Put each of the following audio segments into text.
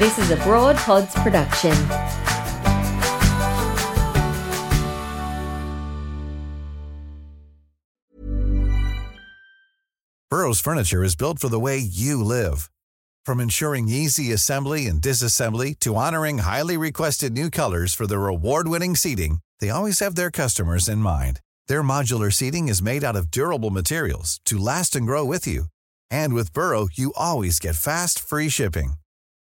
This is a Broad Pods production. Burrow's furniture is built for the way you live. From ensuring easy assembly and disassembly to honoring highly requested new colors for their award-winning seating, they always have their customers in mind. Their modular seating is made out of durable materials to last and grow with you. And with Burrow, you always get fast, free shipping.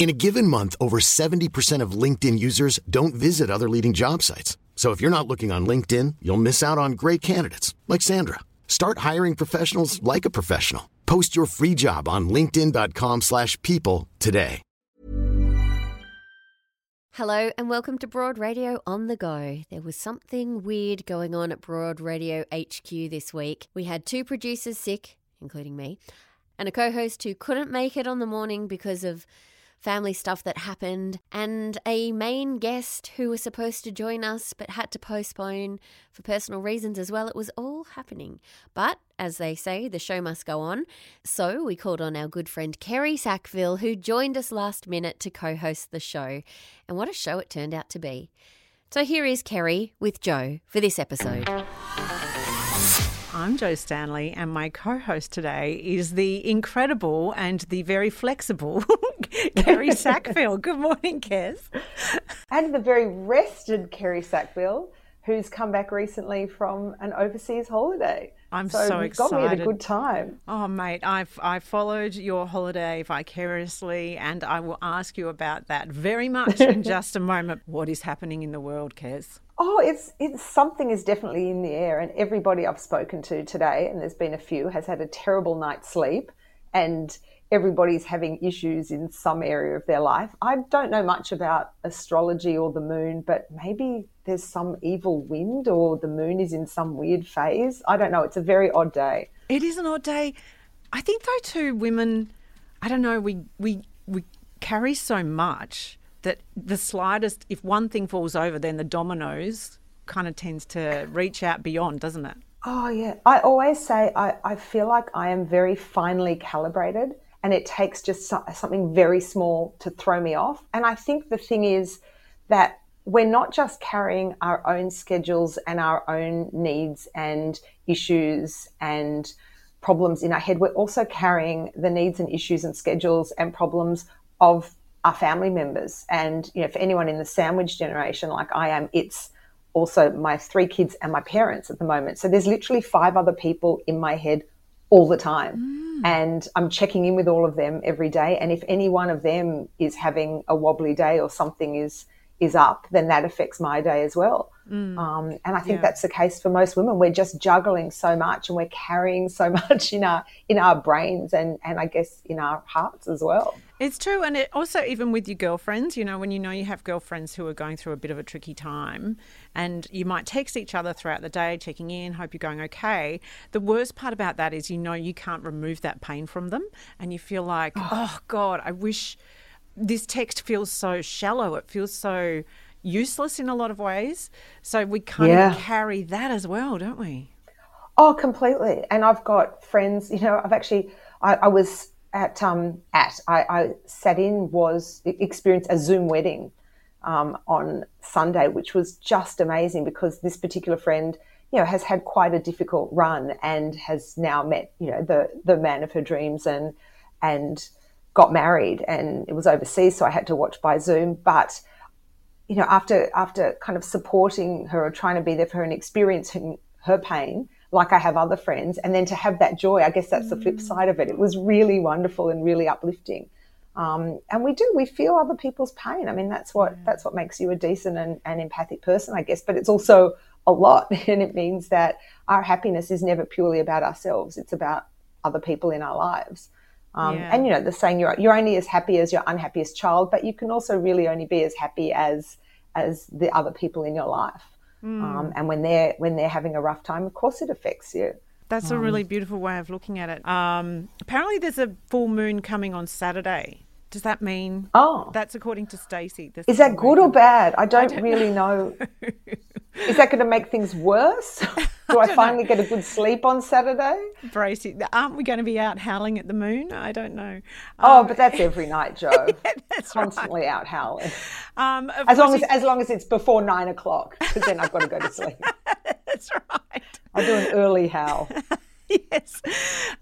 In a given month, over 70% of LinkedIn users don't visit other leading job sites. So if you're not looking on LinkedIn, you'll miss out on great candidates like Sandra. Start hiring professionals like a professional. Post your free job on linkedin.com/people today. Hello and welcome to Broad Radio on the Go. There was something weird going on at Broad Radio HQ this week. We had two producers sick, including me, and a co host who couldn't make it on the morning because of family stuff that happened, and a main guest who was supposed to join us but had to postpone for personal reasons as well. It was all happening. But as they say, the show must go on. So we called on our good friend Kerry Sackville, who joined us last minute to co host the show. And what a show it turned out to be. So here is Kerry with Joe for this episode. I'm Joe Stanley, and my co host today is the incredible and the very flexible Kerry Sackville. Good morning, Kez. And the very rested Kerry Sackville, who's come back recently from an overseas holiday. I'm so, you've excited. Got me at a good time. Oh, mate, I've I followed your holiday vicariously, and I will ask you about that very much in just a moment. What is happening in the world, Kez? Oh, it's it's something is definitely in the air, and everybody I've spoken to today, and there's been a few, has had a terrible night's sleep, and everybody's having issues in some area of their life. I don't know much about astrology or the moon, but maybe there's some evil wind or the moon is in some weird phase. I don't know. It's a very odd day. It is an odd day. I think though too, women, I don't know, we we we carry so much that the slightest if one thing falls over, then the dominoes kind of tends to reach out beyond, doesn't it? Oh yeah. I always say I, I feel like I am very finely calibrated and it takes just so- something very small to throw me off. And I think the thing is that we're not just carrying our own schedules and our own needs and issues and problems in our head. We're also carrying the needs and issues and schedules and problems of our family members. And, you know, for anyone in the sandwich generation like I am, it's also my three kids and my parents at the moment. So there's literally five other people in my head all the time. Mm. And I'm checking in with all of them every day. And if any one of them is having a wobbly day or something is is up, then that affects my day as well. Um, and I think Yeah. that's the case for most women. We're just juggling so much and we're carrying so much in our in our brains and, and I guess in our hearts as well. It's true. And it also, even with your girlfriends, you know, when you know you have girlfriends who are going through a bit of a tricky time and you might text each other throughout the day, checking in, hope you're going okay. The worst part about that is you know you can't remove that pain from them and you feel like, oh, God, I wish this text feels so shallow. It feels so useless in a lot of ways. So we kind Yeah. of carry that as well, don't we? Oh, completely. And I've got friends, you know, I've actually, I, I was at, um, at, I, I sat in, was, experienced a Zoom wedding um, on Sunday, which was just amazing because this particular friend, you know, has had quite a difficult run and has now met, you know, the, the man of her dreams and, and got married and it was overseas. So I had to watch by Zoom. But, you know, after after kind of supporting her or trying to be there for her and experiencing her pain, like I have other friends, and then to have that joy, I guess that's the flip side of it. It was really wonderful and really uplifting. Um, and we do we feel other people's pain. I mean, that's what that's what makes you a decent and, and empathic person, I guess. But it's also a lot, and it means that our happiness is never purely about ourselves. It's about other people in our lives. Um, Yeah. And you know, the saying you're you're only as happy as your unhappiest child, but you can also really only be as happy as as the other people in your life. Um, and when they're when they're having a rough time, of course it affects you. That's a really beautiful way of looking at it. Um, apparently, there's a full moon coming on Saturday. Does that mean? Oh. that's according to Stacey. Is that good or bad? I don't, really know. Is that going to make things worse? Do I, finally get a good sleep on Saturday? Brace it. Aren't we going to be out howling at the moon? I don't know. Oh, but that's every night, Joe. That's Constantly out howling. Um, As long as as long as it's before nine o'clock, because then I've got to go to sleep. That's right. I do an early howl. yes.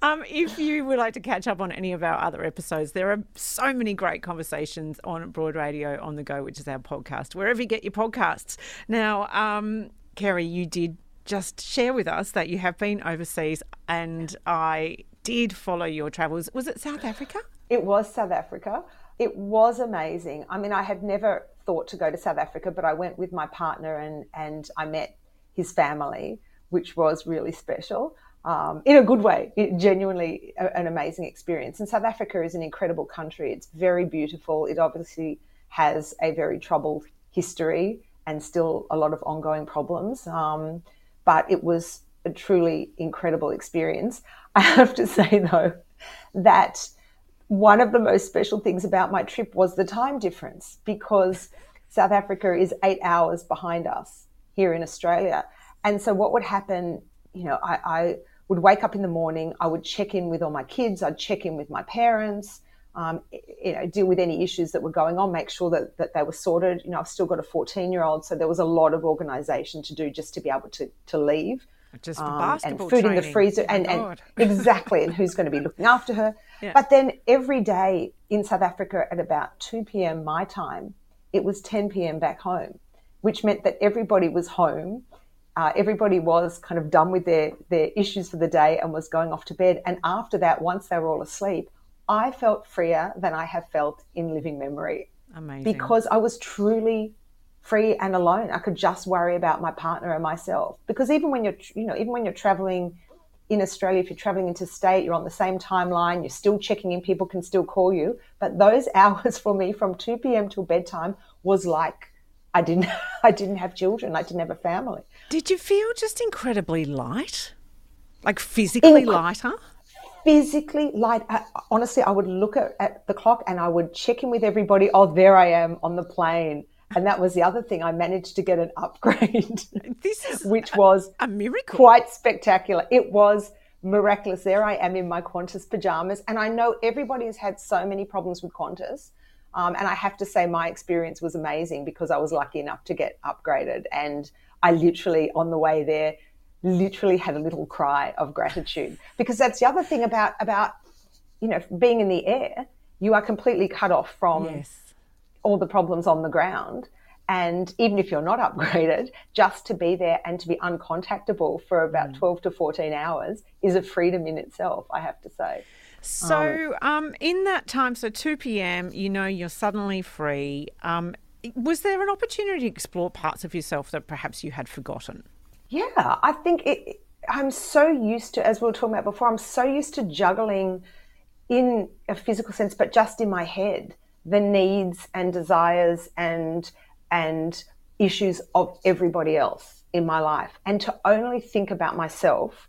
Um, if you would like to catch up on any of our other episodes, there are so many great conversations on Broad Radio on the Go, which is our podcast, wherever you get your podcasts. Now, um, Kerry, you did just share with us that you have been overseas, and I did follow your travels. Was it South Africa? It was South Africa. It was amazing. I mean, I had never thought to go to South Africa, but I went with my partner and and I met his family, which was really special. Um, in a good way, genuinely a, an amazing experience. And South Africa is an incredible country. It's very beautiful. It obviously has a very troubled history and still a lot of ongoing problems. Um, but it was a truly incredible experience. I have to say, though, that one of the most special things about my trip was the time difference because South Africa is eight hours behind us here in Australia. And so, what would happen, you know, I, I would wake up in the morning, I would check in with all my kids, I'd check in with my parents. Um, you know, deal with any issues that were going on, make sure that, that they were sorted. You know, I've still got a 14 year old, so there was a lot of organisation to do just to be able to, to leave Just um, and food in the training. freezer Oh and, and exactly and who's going to be looking after her Yeah. but then every day in south africa at about 2 p.m my time it was 10 p.m back home which meant that everybody was home uh, everybody was kind of done with their their issues for the day and was going off to bed and after that once they were all asleep i felt freer than i have felt in living memory Amazing. because I was truly free and alone. I could just worry about my partner and myself. Because even when you're, you know, even when you're traveling in Australia, if you're traveling interstate, you're on the same timeline, you're still checking in, people can still call you. But those hours for me from 2 p.m. till bedtime was like I didn't, I didn't have children, I didn't have a family. Did you feel just incredibly light? Like physically Inc- lighter? physically light. I, honestly, I would look at, at the clock and I would check in with everybody. Oh, there I am on the plane. And that was the other thing. I managed to get an upgrade, This is which was a miracle. quite spectacular. It was miraculous. There I am in my Qantas pajamas. And I know everybody has had so many problems with Qantas. Um, and I have to say, my experience was amazing because I was lucky enough to get upgraded. And I literally, on the way there, literally had a little cry of gratitude because that's the other thing about about you know being in the air. You are completely cut off from Yes. all the problems on the ground. And even if you're not upgraded, just to be there and to be uncontactable for about 12 to 14 hours is a freedom in itself, I have to say. So, um, in that time, so 2 p.m., you know, you're suddenly free. Um, was there an opportunity to explore parts of yourself that perhaps you had forgotten? Yeah, I think it, I'm so used to, as we were talking about before, I'm so used to juggling in a physical sense, but just in my head, the needs and desires and and issues of everybody else in my life, and to only think about myself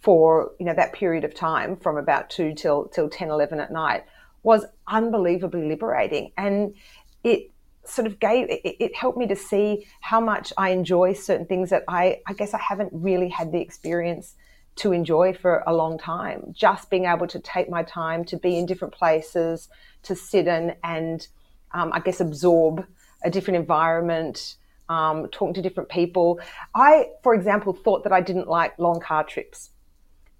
for you know that period of time from about two till till 10 11 at night was unbelievably liberating and it sort of gave it, it helped me to see how much I enjoy certain things that I I guess I haven't really had the experience to enjoy for a long time. Just being able to take my time to be in different places to sit in and um, I guess absorb a different environment um, talking to different people. I for example thought that I didn't like long car trips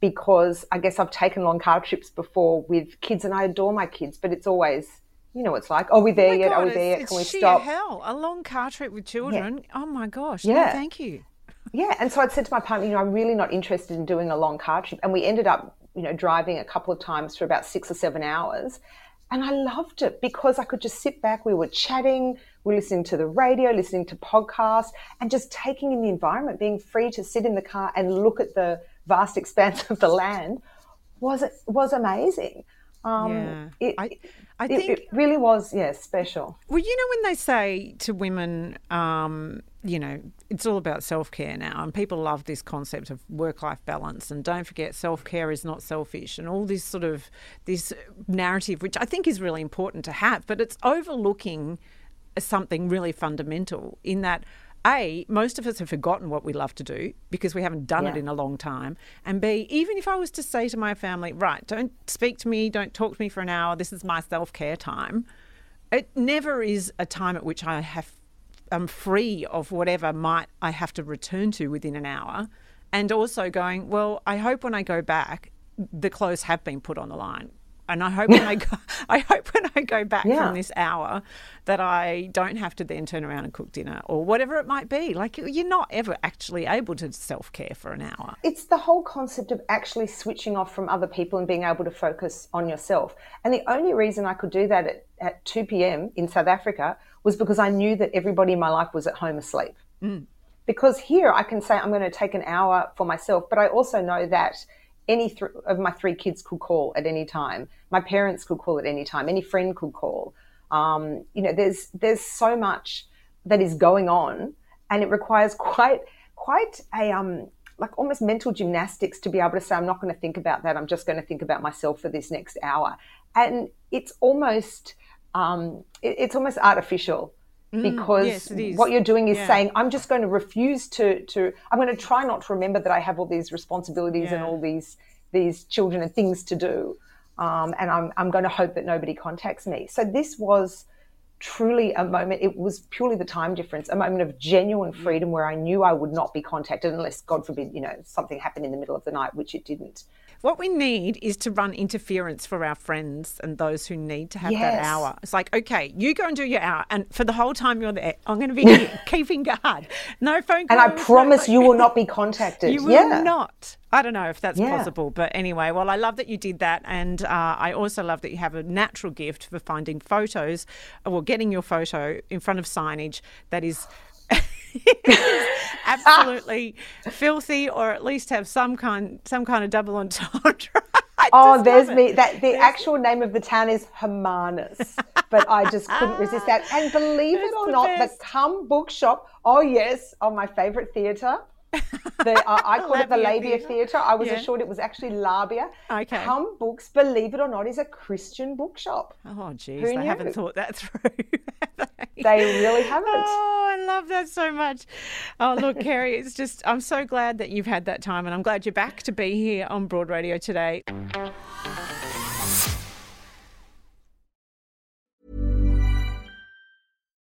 because I guess I've taken long car trips before with kids and I adore my kids, but it's always, you know, what it's like, are we there Oh yet? Are we there yet? Can we stop? hell. A long car trip with children. Oh my gosh. No, Yeah. thank you. Yeah. And so I'd said to my partner, you know, I'm really not interested in doing a long car trip. And we ended up, you know, driving a couple of times for about six or seven hours. And I loved it because I could just sit back. We were chatting, we were listening to the radio, listening to podcasts, and just taking in the environment, being free to sit in the car and look at the vast expanse of the land was was amazing. Um, Yeah. it, I- I it- think- it really was, yeah, special. Well, you know, when they say to women, um, you know, it's all about self care now, and people love this concept of work life balance, and don't forget, self care is not selfish, and all this sort of this narrative, which I think is really important to have, but it's overlooking something really fundamental in that. A, most of us have forgotten what we love to do because we haven't done it in a long time. And B, even if I was to say to my family, right, don't speak to me, don't talk to me for an hour, this is my self care time, it never is a time at which I have I'm free of whatever might I have to return to within an hour. And also going, well, I hope when I go back, the clothes have been put on the line. And I hope when I go, I hope when I go back Yeah. from this hour that I don't have to then turn around and cook dinner or whatever it might be. Like you're not ever actually able to self care for an hour. It's the whole concept of actually switching off from other people and being able to focus on yourself. And the only reason I could do that at, at 2 p.m. in South Africa was because I knew that everybody in my life was at home asleep. Mm. Because here I can say I'm going to take an hour for myself, but I also know that any th- of my three kids could call at any time. My parents could call at any time. Any friend could call. Um, you know, there's there's so much that is going on, and it requires quite quite a um like almost mental gymnastics to be able to say I'm not going to think about that. I'm just going to think about myself for this next hour, and it's almost um, it- it's almost artificial because Mm, yes, what you're doing is Yeah. saying I'm just going to refuse to to I'm going to try not to remember that I have all these responsibilities and all these these children and things to do, um, and I'm I'm going to hope that nobody contacts me. So this was truly a moment. It was purely the time difference, a moment of genuine freedom where I knew I would not be contacted unless, God forbid, you know, something happened in the middle of the night, which it didn't. What we need is to run interference for our friends and those who need to have that hour. It's like, okay, you go and do your hour, and for the whole time you're there, I'm going to be here, keeping guard. No phone calls. And I no- promise you will not be contacted. You will yeah. not. I don't know if that's Yeah. possible, but anyway, well, I love that you did that, and uh, I also love that you have a natural gift for finding photos, or getting your photo in front of signage that is. absolutely filthy, or at least have some kind some kind of double entendre. I Oh, there's me. That the There's- actual name of the town is Hermanus, but I just couldn't resist that. And believe it or the not, best. the Cum Bookshop. Oh yes, on my favourite theatre. The, uh, I call it the Labia Theatre. Theatre. I was Yeah. assured it was actually Labia. Okay. Books, believe it or not, is a Christian bookshop. Oh, geez, Who they knew? haven't thought that through. they? They really haven't. Oh, I love that so much. Oh, look, Kerry, it's just, I'm so glad that you've had that time and I'm glad you're back to be here on Broad Radio today.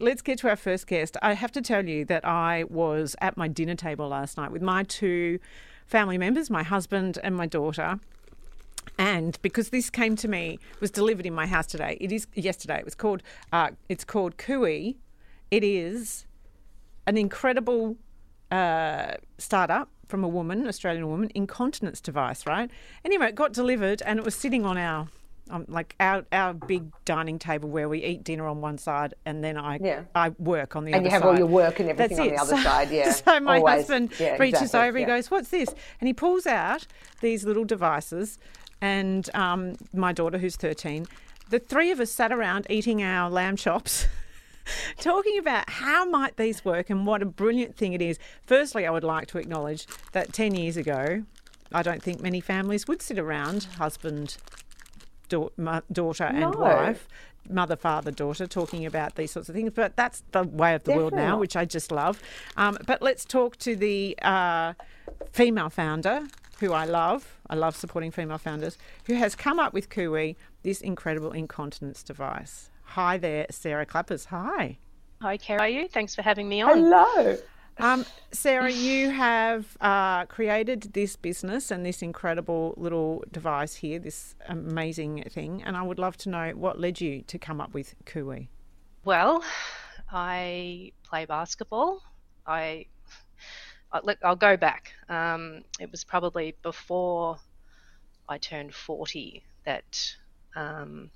Let's get to our first guest. I have to tell you that I was at my dinner table last night with my two family members, my husband and my daughter. And because this came to me, was delivered in my house today. It is yesterday. It was called. Uh, it's called Kui. It is an incredible uh, startup from a woman, Australian woman, incontinence device. Right. Anyway, it got delivered and it was sitting on our. Um, like our, our big dining table where we eat dinner on one side and then I Yeah. I work on the And other side. And you have side. all your work and everything That's on it. the other So- side, yeah, So my always. husband Yeah, reaches exactly, over, he yeah. goes, "What's this?" And he pulls out these little devices, and um, my daughter, who's thirteen, the three of us sat around eating our lamb chops. talking about how might these work and what a brilliant thing it is. Firstly, I would like to acknowledge that 10 years ago, I don't think many families would sit around, husband, da- daughter, and No. wife, mother, father, daughter, talking about these sorts of things. But that's the way of the world now, which I just love. Um, but let's talk to the uh, female founder, who I love. I love supporting female founders, who has come up with Kui, this incredible incontinence device. Hi there, Sarah Clappers. Hi. Hi, Care. How are you? Thanks for having me on. Hello. Um, Sarah, you have uh, created this business and this incredible little device here, this amazing thing, and I would love to know what led you to come up with Kui. Well, I play basketball. I, I look. I'll go back. Um, it was probably before I turned forty that um,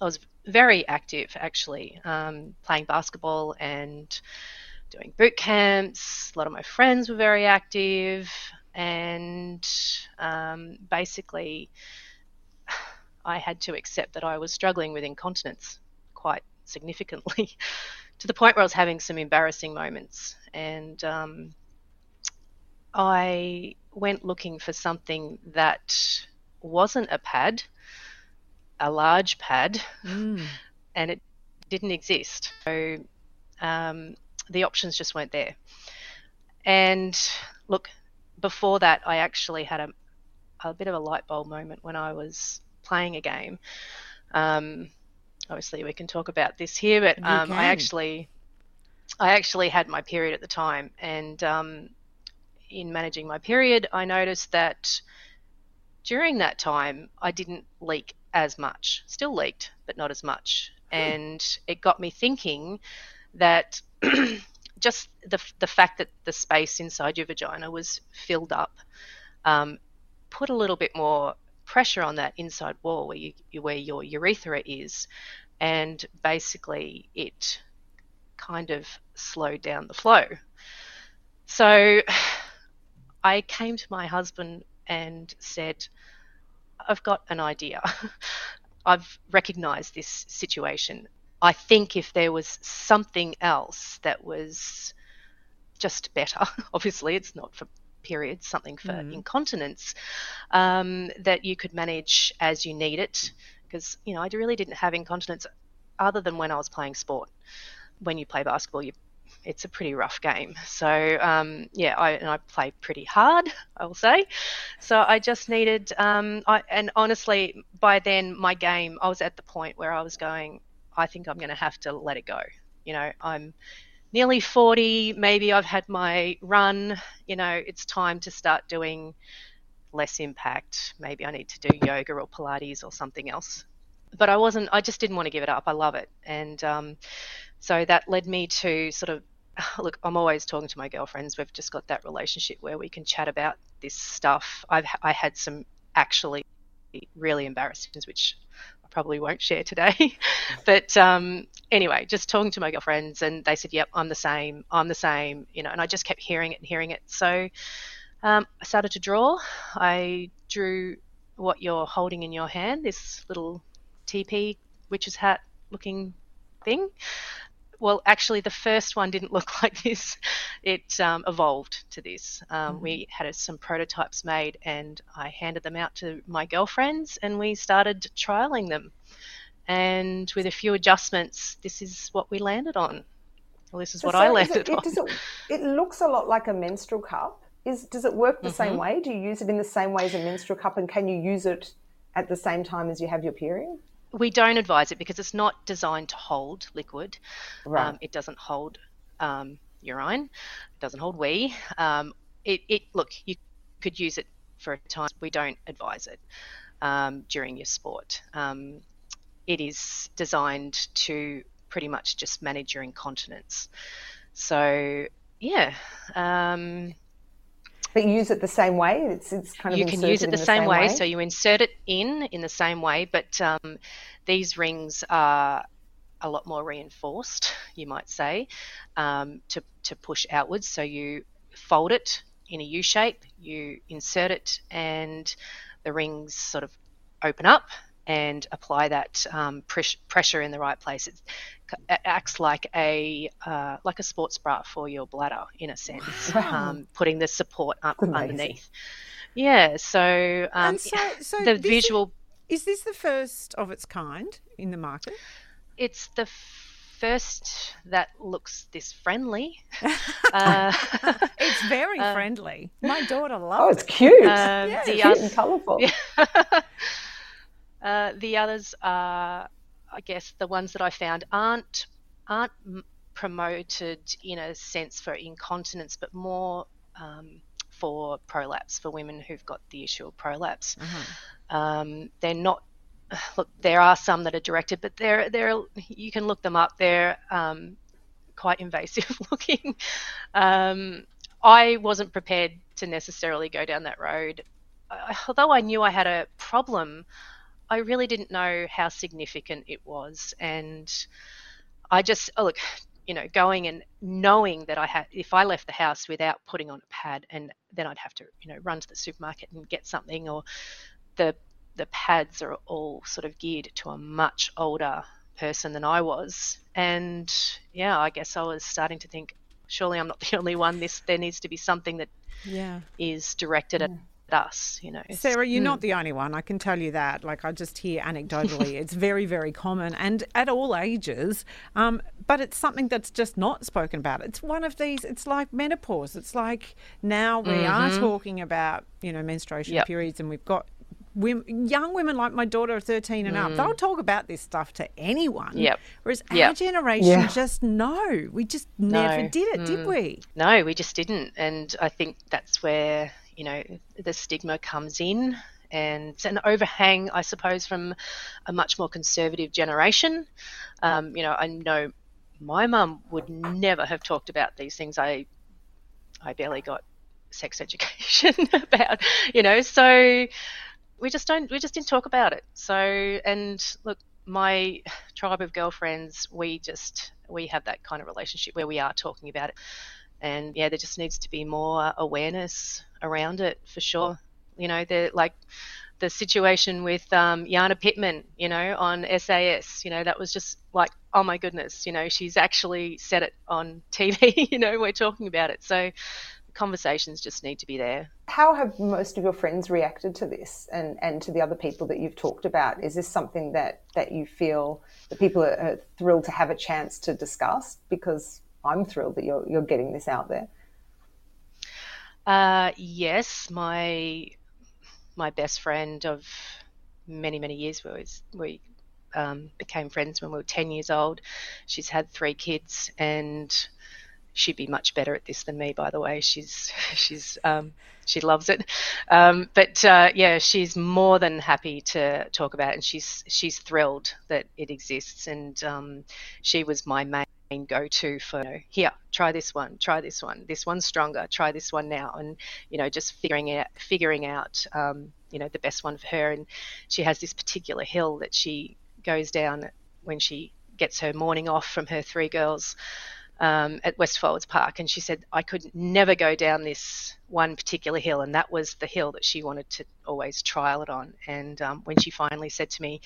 I was very active, actually, um, playing basketball and doing boot camps. A lot of my friends were very active, and um, basically, I had to accept that I was struggling with incontinence quite significantly to the point where I was having some embarrassing moments. And um, I went looking for something that wasn't a pad, a large pad, and it didn't exist. So um, the options just weren't there. And look, before that, I actually had a, a bit of a light bulb moment when I was playing a game. Um, obviously, we can talk about this here, but um, I actually, I actually had my period at the time, and um, in managing my period, I noticed that during that time, I didn't leak as much. Still leaked, but not as much. And it got me thinking that just the, the fact that the space inside your vagina was filled up um, put a little bit more pressure on that inside wall where, you, where your urethra is. And basically, it kind of slowed down the flow. So I came to my husband and said, I've got an idea. I've recognized this situation. I think if there was something else that was just better, obviously it's not for periods, something for incontinence, um, that you could manage as you need it. Because, you know, I really didn't have incontinence other than when I was playing sport. When you play basketball, you it's a pretty rough game. So um, yeah, I and I play pretty hard, I will say. So I just needed, um, I, and honestly, by then my game, I was at the point where I was going, I think I'm going to have to let it go. You know, I'm nearly 40. Maybe I've had my run. You know, it's time to start doing less impact. Maybe I need to do yoga or Pilates or something else. But I wasn't. I just didn't want to give it up. I love it, and um, so that led me to sort of look. I'm always talking to my girlfriends. We've just got that relationship where we can chat about this stuff. I've I had some actually really embarrassing which probably won't share today. but um, anyway, just talking to my girlfriends, and they said, "Yep, I'm the same. I'm the same." You know, and I just kept hearing it and hearing it. So um, I started to draw. I drew what you're holding in your hand, this little TP witch's hat looking thing. Well, actually, the first one didn't look like this. It um, evolved to this. Um, We had some prototypes made, and I handed them out to my girlfriends, and we started trialing them. And with a few adjustments, this is what we landed on. Well, this is So what I Sarah, landed it, it, on. does it, it looks a lot like a menstrual cup. Is does it work the Mm-hmm. same way? Do you use it in the same way as a menstrual cup, and can you use it at the same time as you have your period? We don't advise it because it's not designed to hold liquid. Right. Um, it doesn't hold um, urine. It doesn't hold wee. Um, it, it look you could use it for a time. We don't advise it um, during your sport. Um, it is designed to pretty much just manage your incontinence. So yeah. Um, But you use it the same way. It's it's kind of you can use it in the, same, way. So you insert it in in the same way, but um, these rings are a lot more reinforced, you might say, um, to to push outwards. So you fold it in a U shape, you insert it, and the rings sort of open up, and apply that um, pres- pressure in the right place. It, it acts like a uh, like a sports bra for your bladder in a sense, wow. um, putting the support up underneath. Yeah, so, um, so, so the visual. Is, is this the first of its kind in the market? It's the first that looks this friendly. uh, it's very uh, friendly. My daughter loves. It. Oh, it's cute. Um, yeah, the cute and colourful. Yeah. Uh, the others are, I guess, the ones that I found aren't aren't promoted in a sense for incontinence, but more um, for prolapse for women who've got the issue of prolapse. Uh-huh. Um, they're not look, there are some that are directed, but they're they're you can look them up. They're um, quite invasive looking. Um, I wasn't prepared to necessarily go down that road, although I knew I had a problem. I really didn't know how significant it was, and I just oh, look, you know, going and knowing that I had, if I left the house without putting on a pad, and then I'd have to, you know, run to the supermarket and get something, or the the pads are all sort of geared to a much older person than I was. And yeah, I guess I was starting to think, surely I'm not the only one. This there needs to be something that yeah. is directed at us, you know. Sarah, you're mm. not the only one. I can tell you that. Like I just hear anecdotally, it's very, very common and at all ages. Um, but it's something that's just not spoken about. It's one of these. It's like menopause. It's like now we mm-hmm. are talking about you know menstruation yep. periods, and we've got women, young women like my daughter, 13 and mm. up, they'll talk about this stuff to anyone. Yep. Whereas yep. our generation yeah. just no, we just never did it, mm. did we? No, we just didn't. And I think that's where you know the stigma comes in. And it's an overhang, I suppose, from a much more conservative generation. Um, you know, I know my mum would never have talked about these things. I, I barely got sex education about, you know, so we just don't we just didn't talk about it. So and look, my tribe of girlfriends, we just we have that kind of relationship where we are talking about it. And yeah, there just needs to be more awareness around it for sure. You know, the like the situation with um, Jana Pittman, you know, on SAS, you know, that was just like, oh my goodness, you know, she's actually said it on TV, you know, we're talking about it. So conversations just need to be there. How have most of your friends reacted to this and, and to the other people that you've talked about? Is this something that, that you feel that people are, are thrilled to have a chance to discuss? Because I'm thrilled that you're, you're getting this out there. Uh, yes, my my best friend of many many years. We we um, became friends when we were ten years old. She's had three kids, and she'd be much better at this than me, by the way. She's she's um, she loves it, um, but uh, yeah, she's more than happy to talk about it, and she's she's thrilled that it exists. And um, she was my main go-to for you know, here, try this one, try this one, this one's stronger, try this one now, and you know, just figuring out figuring out um, you know the best one for her. And she has this particular hill that she goes down when she gets her morning off from her three girls um, at Westfolds Park, and she said I could never go down this one particular hill, and that was the hill that she wanted to always trial it on. And um, when she finally said to me,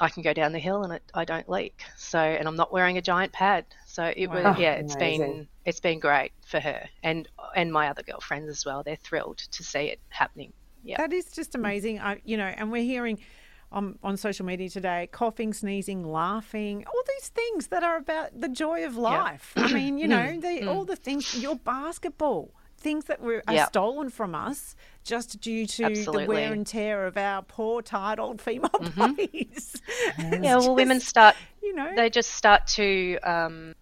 "I can go down the hill and it, I don't leak," so and I'm not wearing a giant pad, so it wow. was yeah, it's Amazing. been it's been great for her and and my other girlfriends as well. They're thrilled to see it happening. Yeah, that is just amazing. I, you know, and we're hearing on, on social media today coughing, sneezing, laughing, all these things that are about the joy of life. I mean, you know, the, mm. all the things, your basketball, things that were are stolen from us just due to Absolutely. the wear and tear of our poor, tired old female mm-hmm. bodies. yeah, well, just, women start, you know, they just start to, um,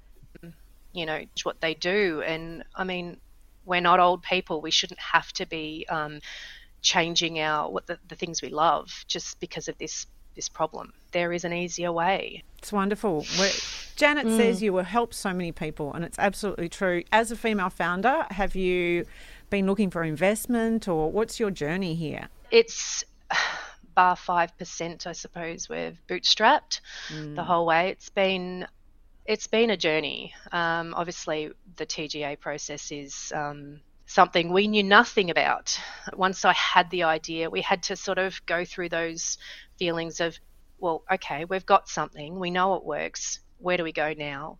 you know, what they do. And I mean, we're not old people. We shouldn't have to be. Um, changing our what the, the things we love just because of this this problem. There is an easier way. It's wonderful. We're, Janet mm. says you will help so many people, and it's absolutely true. As a female founder, have you been looking for investment, or what's your journey here? It's bar five percent, I suppose. We've bootstrapped mm. the whole way. It's been it's been a journey. Um, obviously, the TGA process is um, something we knew nothing about. Once I had the idea, we had to sort of go through those feelings of, well, okay, we've got something, we know it works, where do we go now?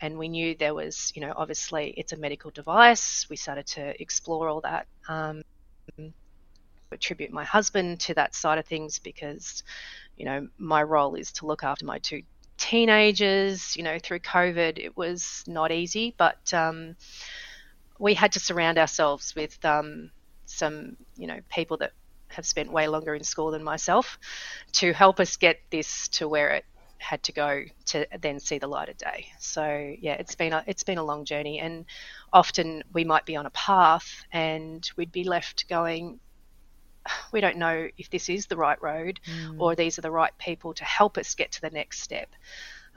And we knew there was, you know, obviously it's a medical device. We started to explore all that. Um, attribute my husband to that side of things because, you know, my role is to look after my two teenagers. You know, through COVID, it was not easy, but um, we had to surround ourselves with um, some, you know, people that have spent way longer in school than myself to help us get this to where it had to go to then see the light of day. So yeah, it's been a it's been a long journey, and often we might be on a path and we'd be left going, we don't know if this is the right road mm. or these are the right people to help us get to the next step.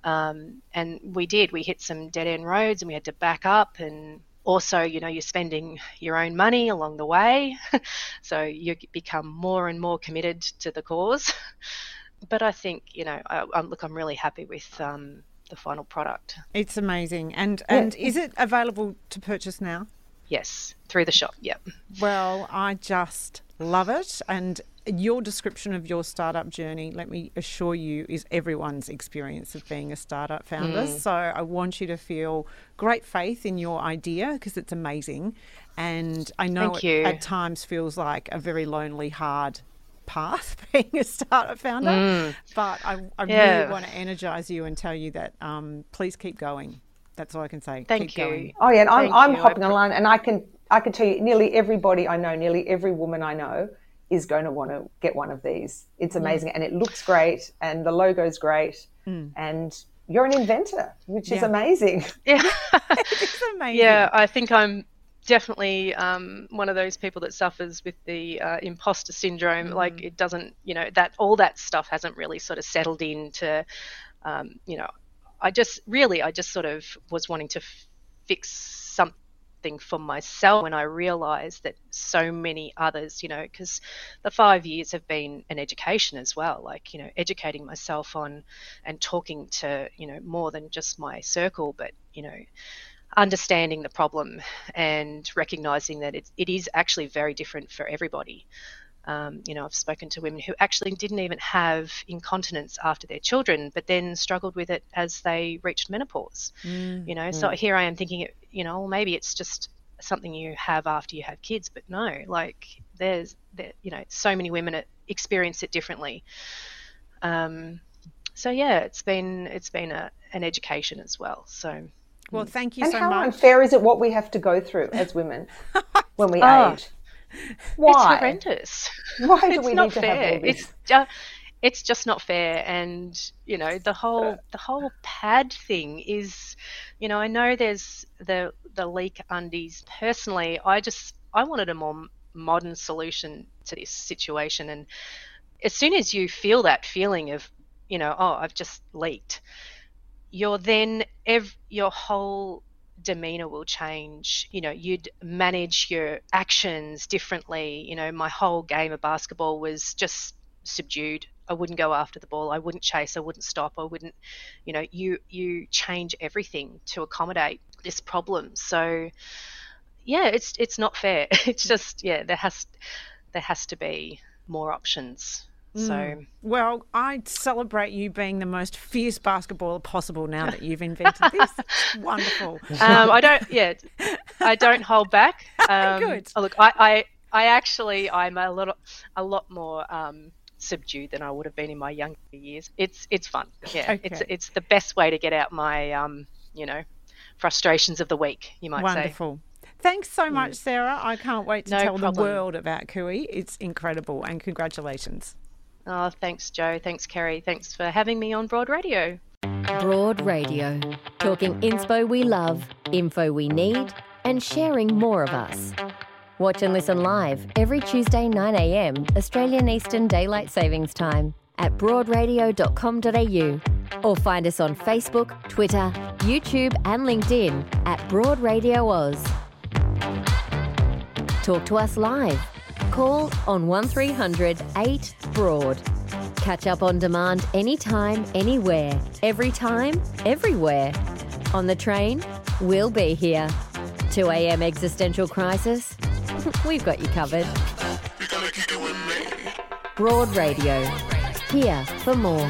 Um, and we did. We hit some dead end roads and we had to back up. And also, you know, you're spending your own money along the way. so you become more and more committed to the cause. but I think, you know, I, I, look, I'm really happy with um, the final product. It's amazing. And, and is it available to purchase now? Yes, through the shop. Yep. Well, I just love it. And your description of your startup journey, let me assure you, is everyone's experience of being a startup founder. Mm. So I want you to feel great faith in your idea because it's amazing. And I know it at times feels like a very lonely, hard path being a startup founder. Mm. But I, I yeah. really want to energize you and tell you that um, please keep going. That's all I can say. Thank keep you. Going. Oh yeah, and I'm, I'm hopping online, and I can I can tell you, nearly everybody I know, nearly every woman I know, is going to want to get one of these. It's mm. amazing, mm. and it looks great, and the logo's great, mm. and you're an inventor, which yeah. is amazing. Yeah, it's amazing. Yeah, I think I'm definitely um, one of those people that suffers with the uh, imposter syndrome. Mm. Like it doesn't, you know, that all that stuff hasn't really sort of settled into, um, you know, I just really, I just sort of was wanting to f- fix something something for myself when I realized that so many others, you know, because the five years have been an education as well, like, you know, educating myself on and talking to, you know, more than just my circle, but, you know, understanding the problem and recognizing that it, it is actually very different for everybody. Um, you know, I've spoken to women who actually didn't even have incontinence after their children, but then struggled with it as they reached menopause. Mm, you know, mm. so here I am thinking, you know, maybe it's just something you have after you have kids, but no, like there's, there, you know, so many women experience it differently. Um, so yeah, it's been it's been a, an education as well. So. Well, thank you and so how much. unfair is it what we have to go through as women when we oh, age? Why? It's horrendous. Why do it's we not need to have all this? It's just, it's just not fair and you know the whole the whole pad thing is you know i know there's the the leak undies personally i just i wanted a more modern solution to this situation and as soon as you feel that feeling of you know oh i've just leaked you're then ev- your whole demeanor will change. You know, you'd manage your actions differently. You know, my whole game of basketball was just subdued. I wouldn't go after the ball. I wouldn't chase. I wouldn't stop. I wouldn't, you know, you you change everything to accommodate this problem. So, yeah, it's it's not fair. It's just yeah, there has there has to be more options so, mm. well, I celebrate you being the most fierce basketballer possible now that you've invented this. wonderful. Um, I don't, yeah, I don't hold back. Um, Good. Oh, look, I, I, I actually, I'm a little, a lot more um, subdued than I would have been in my younger years. It's, it's fun. Yeah, okay. it's, it's the best way to get out my, um, you know, frustrations of the week. You might Wonderful. say. Wonderful. Thanks so much, Sarah. I can't wait to no tell problem. the world about Kui. It's incredible, and congratulations. Oh, thanks, Joe. Thanks, Kerry. Thanks for having me on Broad Radio. Broad Radio, talking inspo we love, info we need, and sharing more of us. Watch and listen live every Tuesday 9am Australian Eastern Daylight Savings Time at broadradio.com.au or find us on Facebook, Twitter, YouTube and LinkedIn at Broad Radio Oz. Talk to us live Call on 1300 8 Broad. Catch up on demand anytime, anywhere, every time, everywhere. On the train, we'll be here. 2am existential crisis? We've got you covered. Broad Radio. Here for more.